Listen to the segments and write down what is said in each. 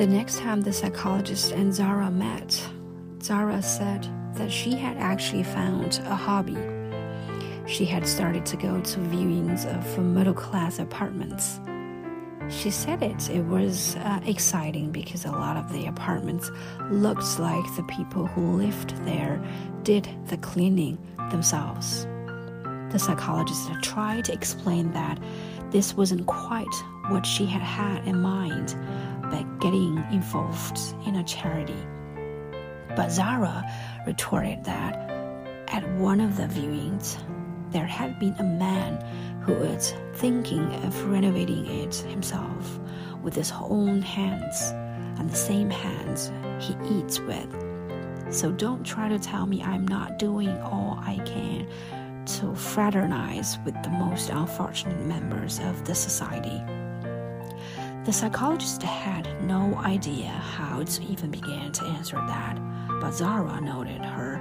The next time the psychologist and Zara met, Zara said that she had actually found a hobby. She had started to go to viewings of middle class apartments. She said it, it was uh, exciting because a lot of the apartments looked like the people who lived there did the cleaning themselves. The psychologist tried to explain that this wasn't quite what she had had in mind by getting involved in a charity. But Zara retorted that at one of the viewings, there had been a man who was thinking of renovating it himself with his own hands and the same hands he eats with. So don't try to tell me I'm not doing all I can to fraternize with the most unfortunate members of the society. The psychologist had no idea how to even begin to answer that, but Zara noted her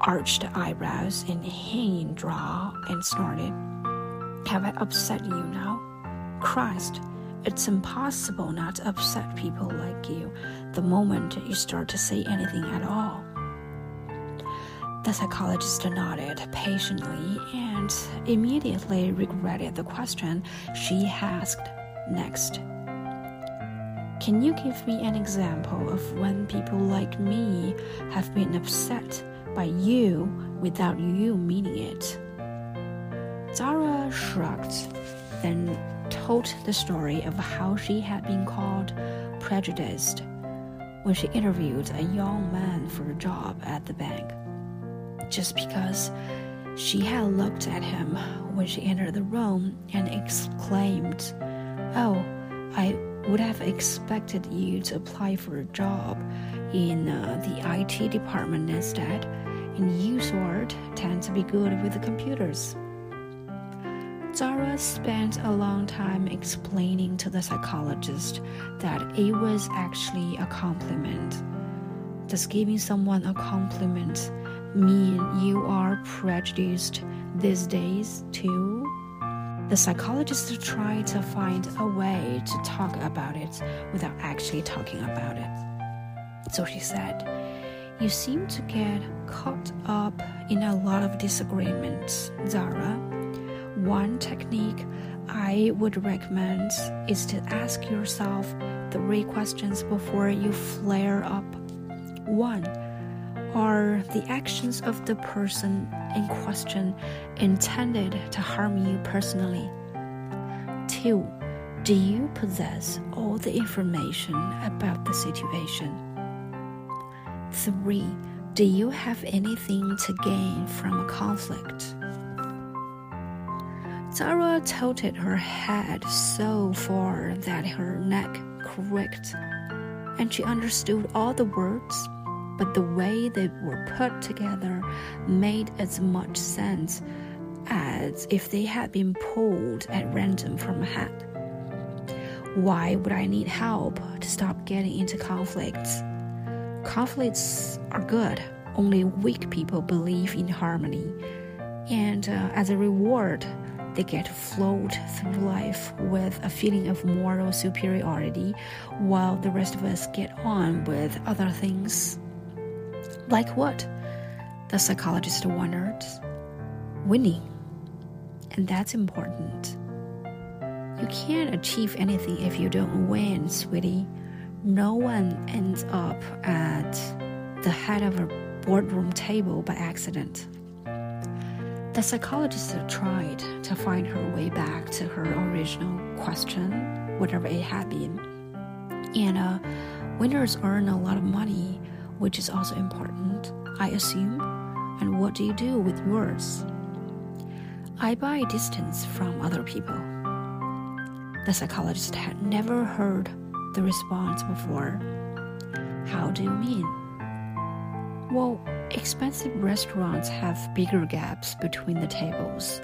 arched eyebrows and hanging jaw and snorted. Have I upset you now? Christ, it's impossible not to upset people like you the moment you start to say anything at all. The psychologist nodded patiently and immediately regretted the question she asked next. Can you give me an example of when people like me have been upset by you without you meaning it? Zara shrugged, then told the story of how she had been called prejudiced when she interviewed a young man for a job at the bank just because she had looked at him when she entered the room and exclaimed, Oh, I would have expected you to apply for a job in uh, the IT department instead, and you sort tend to be good with the computers. Zara spent a long time explaining to the psychologist that it was actually a compliment. Does giving someone a compliment mean you are prejudiced these days too? The psychologist tried to find a way to talk about it without actually talking about it. So she said, You seem to get caught up in a lot of disagreements, Zara. One technique I would recommend is to ask yourself three questions before you flare up. One, are the actions of the person in question intended to harm you personally? 2. Do you possess all the information about the situation? 3. Do you have anything to gain from a conflict? Zara tilted her head so far that her neck creaked, and she understood all the words but the way they were put together made as much sense as if they had been pulled at random from a hat. Why would I need help to stop getting into conflicts? Conflicts are good. Only weak people believe in harmony. And uh, as a reward, they get to float through life with a feeling of moral superiority, while the rest of us get on with other things like what? The psychologist wondered. Winning. And that's important. You can't achieve anything if you don't win, sweetie. No one ends up at the head of a boardroom table by accident. The psychologist tried to find her way back to her original question, whatever it had been. And uh, winners earn a lot of money which is also important, I assume. And what do you do with yours? I buy distance from other people. The psychologist had never heard the response before. How do you mean? Well, expensive restaurants have bigger gaps between the tables.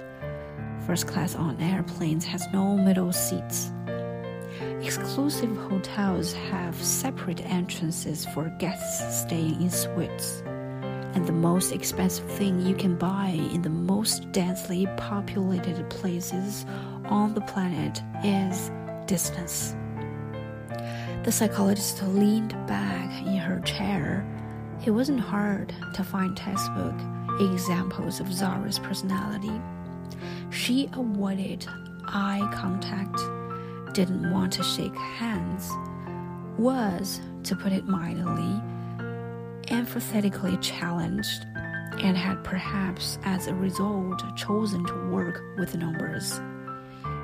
First class on airplanes has no middle seats. Exclusive hotels have separate entrances for guests staying in suites. And the most expensive thing you can buy in the most densely populated places on the planet is distance. The psychologist leaned back in her chair. It wasn't hard to find textbook examples of Zara's personality. She avoided eye contact, didn't want to shake hands, was, to put it mildly, emphatically challenged, and had perhaps as a result chosen to work with numbers.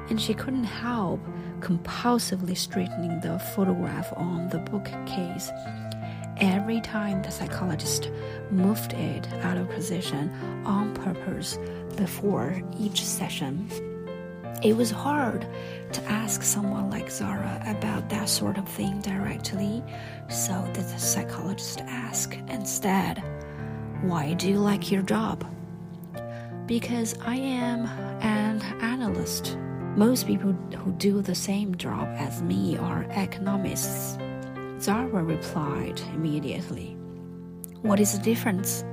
And she couldn't help compulsively straightening the photograph on the bookcase every time the psychologist moved it out of position on purpose before each session. It was hard to ask someone like Zara about that sort of thing directly, so the psychologist asked instead, Why do you like your job? Because I am an analyst. Most people who do the same job as me are economists. Zara replied immediately. What is the difference?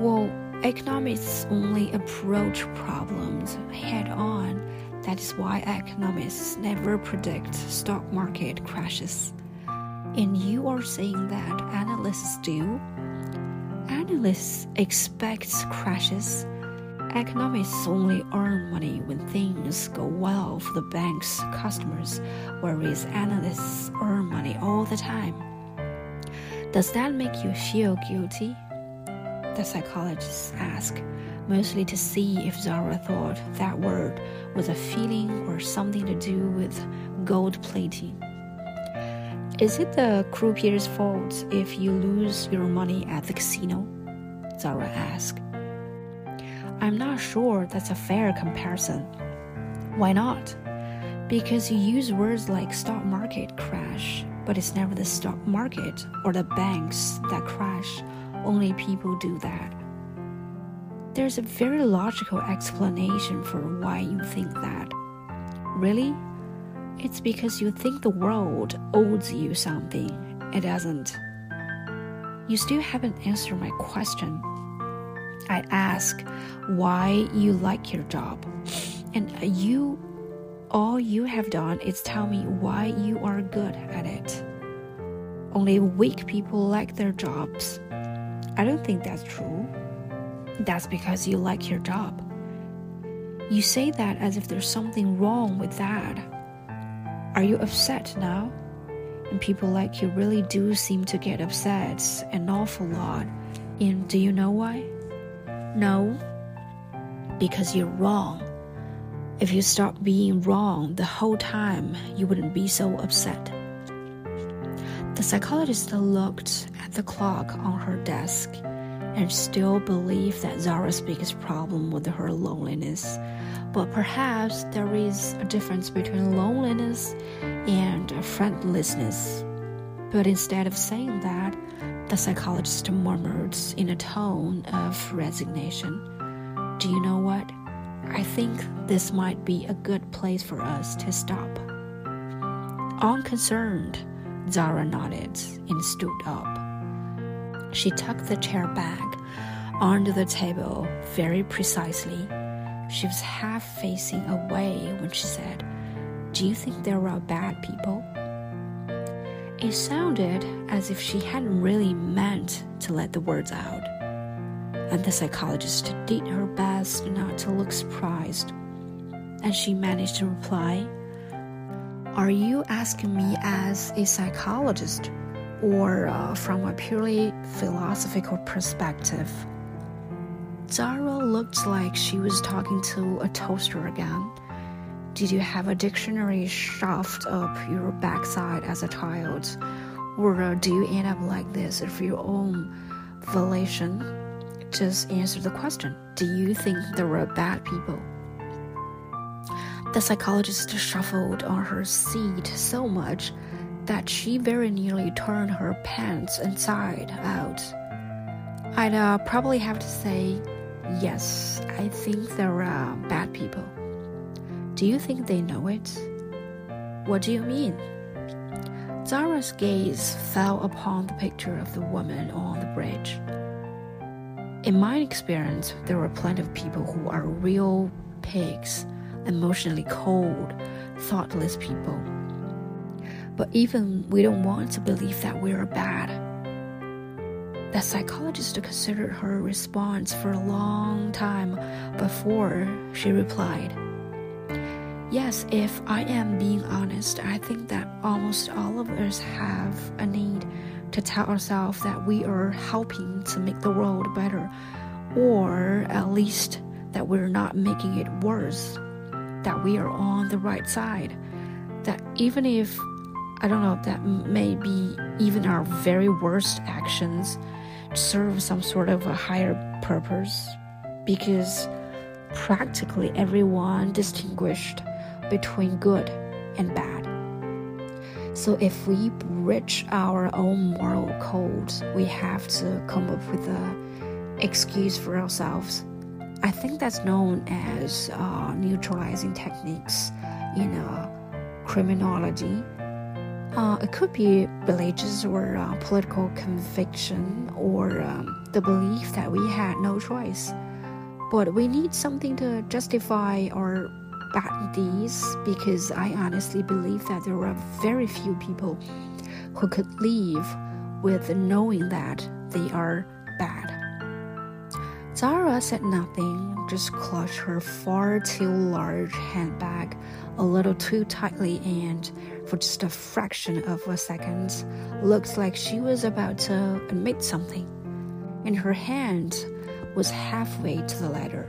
Well, economists only approach problems head on. That is why economists never predict stock market crashes. And you are saying that analysts do? Analysts expect crashes Economists only earn money when things go well for the bank's customers, whereas analysts earn money all the time. Does that make you feel guilty? The psychologists asked, mostly to see if Zara thought that word was a feeling or something to do with gold plating. Is it the croupier's fault if you lose your money at the casino? Zara asked. I'm not sure that's a fair comparison. Why not? Because you use words like stock market crash, but it's never the stock market or the banks that crash. Only people do that. There's a very logical explanation for why you think that. Really? It's because you think the world owes you something. It doesn't. You still haven't answered my question. I ask why you like your job. And you, all you have done is tell me why you are good at it. Only weak people like their jobs. I don't think that's true. That's because you like your job. You say that as if there's something wrong with that. Are you upset now? And people like you really do seem to get upset an awful lot. And do you know why? No, because you're wrong. If you stop being wrong the whole time, you wouldn't be so upset. The psychologist looked the clock on her desk and still believe that Zara's biggest problem was her loneliness. But perhaps there is a difference between loneliness and friendlessness. But instead of saying that, the psychologist murmured in a tone of resignation. Do you know what? I think this might be a good place for us to stop. Unconcerned, Zara nodded and stood up. She tucked the chair back under the table very precisely. She was half facing away when she said, Do you think there are bad people? It sounded as if she hadn't really meant to let the words out. And the psychologist did her best not to look surprised. And she managed to reply, Are you asking me as a psychologist or uh, from a purely philosophical perspective? Zara looked like she was talking to a toaster again. Did you have a dictionary shoved up your backside as a child? Or uh, do you end up like this of your own volition? Just answer the question Do you think there are bad people? The psychologist shuffled on her seat so much that she very nearly turned her pants inside out. I'd uh, probably have to say, yes, I think there are bad people. Do you think they know it? What do you mean? Zara's gaze fell upon the picture of the woman on the bridge. In my experience, there are plenty of people who are real pigs, emotionally cold, thoughtless people. But even we don't want to believe that we are bad. The psychologist considered her response for a long time before she replied. Yes, if I am being honest, I think that almost all of us have a need to tell ourselves that we are helping to make the world better, or at least that we're not making it worse, that we are on the right side, that even if I don't know, that may be even our very worst actions serve some sort of a higher purpose because practically everyone distinguished between good and bad. So if we breach our own moral codes, we have to come up with a excuse for ourselves. I think that's known as uh, neutralizing techniques in uh, criminology. Uh, it could be religious or uh, political conviction or um, the belief that we had no choice. But we need something to justify our bad deeds because I honestly believe that there are very few people who could live with knowing that they are bad. Zara said nothing, just clutched her far too large handbag a little too tightly and, for just a fraction of a second, looked like she was about to admit something. And her hand was halfway to the letter.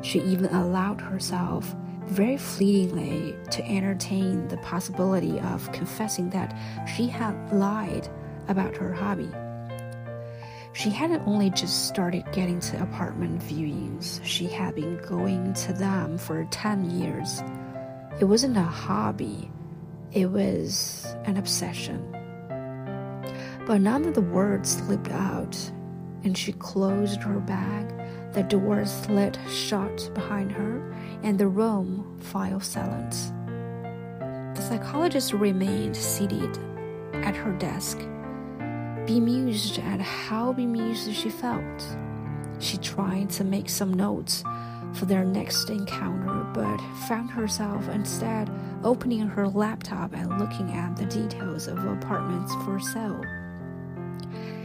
She even allowed herself very fleetingly to entertain the possibility of confessing that she had lied about her hobby. She hadn't only just started getting to apartment viewings, she had been going to them for 10 years. It wasn't a hobby, it was an obsession. But none of the words slipped out, and she closed her bag. The door slid shut behind her, and the room fell silent. The psychologist remained seated at her desk, bemused at how bemused she felt. She tried to make some notes for their next encounter, but found herself instead opening her laptop and looking at the details of apartments for sale.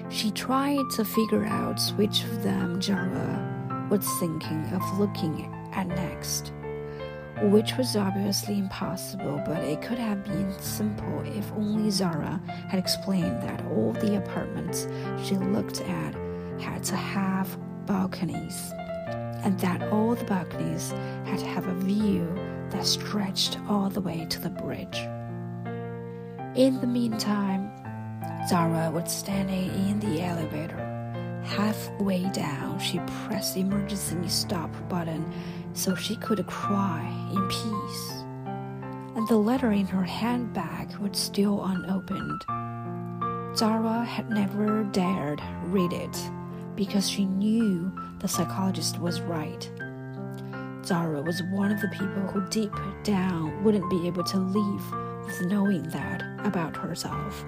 She tried to figure out which of them Zara was thinking of looking at next, which was obviously impossible, but it could have been simple if only Zara had explained that all the apartments she looked at had to have balconies and that all the balconies had to have a view that stretched all the way to the bridge. In the meantime, Zara was standing in the elevator. Halfway down, she pressed the emergency stop button so she could cry in peace. And the letter in her handbag was still unopened. Zara had never dared read it because she knew the psychologist was right. Zara was one of the people who deep down wouldn't be able to live with knowing that about herself.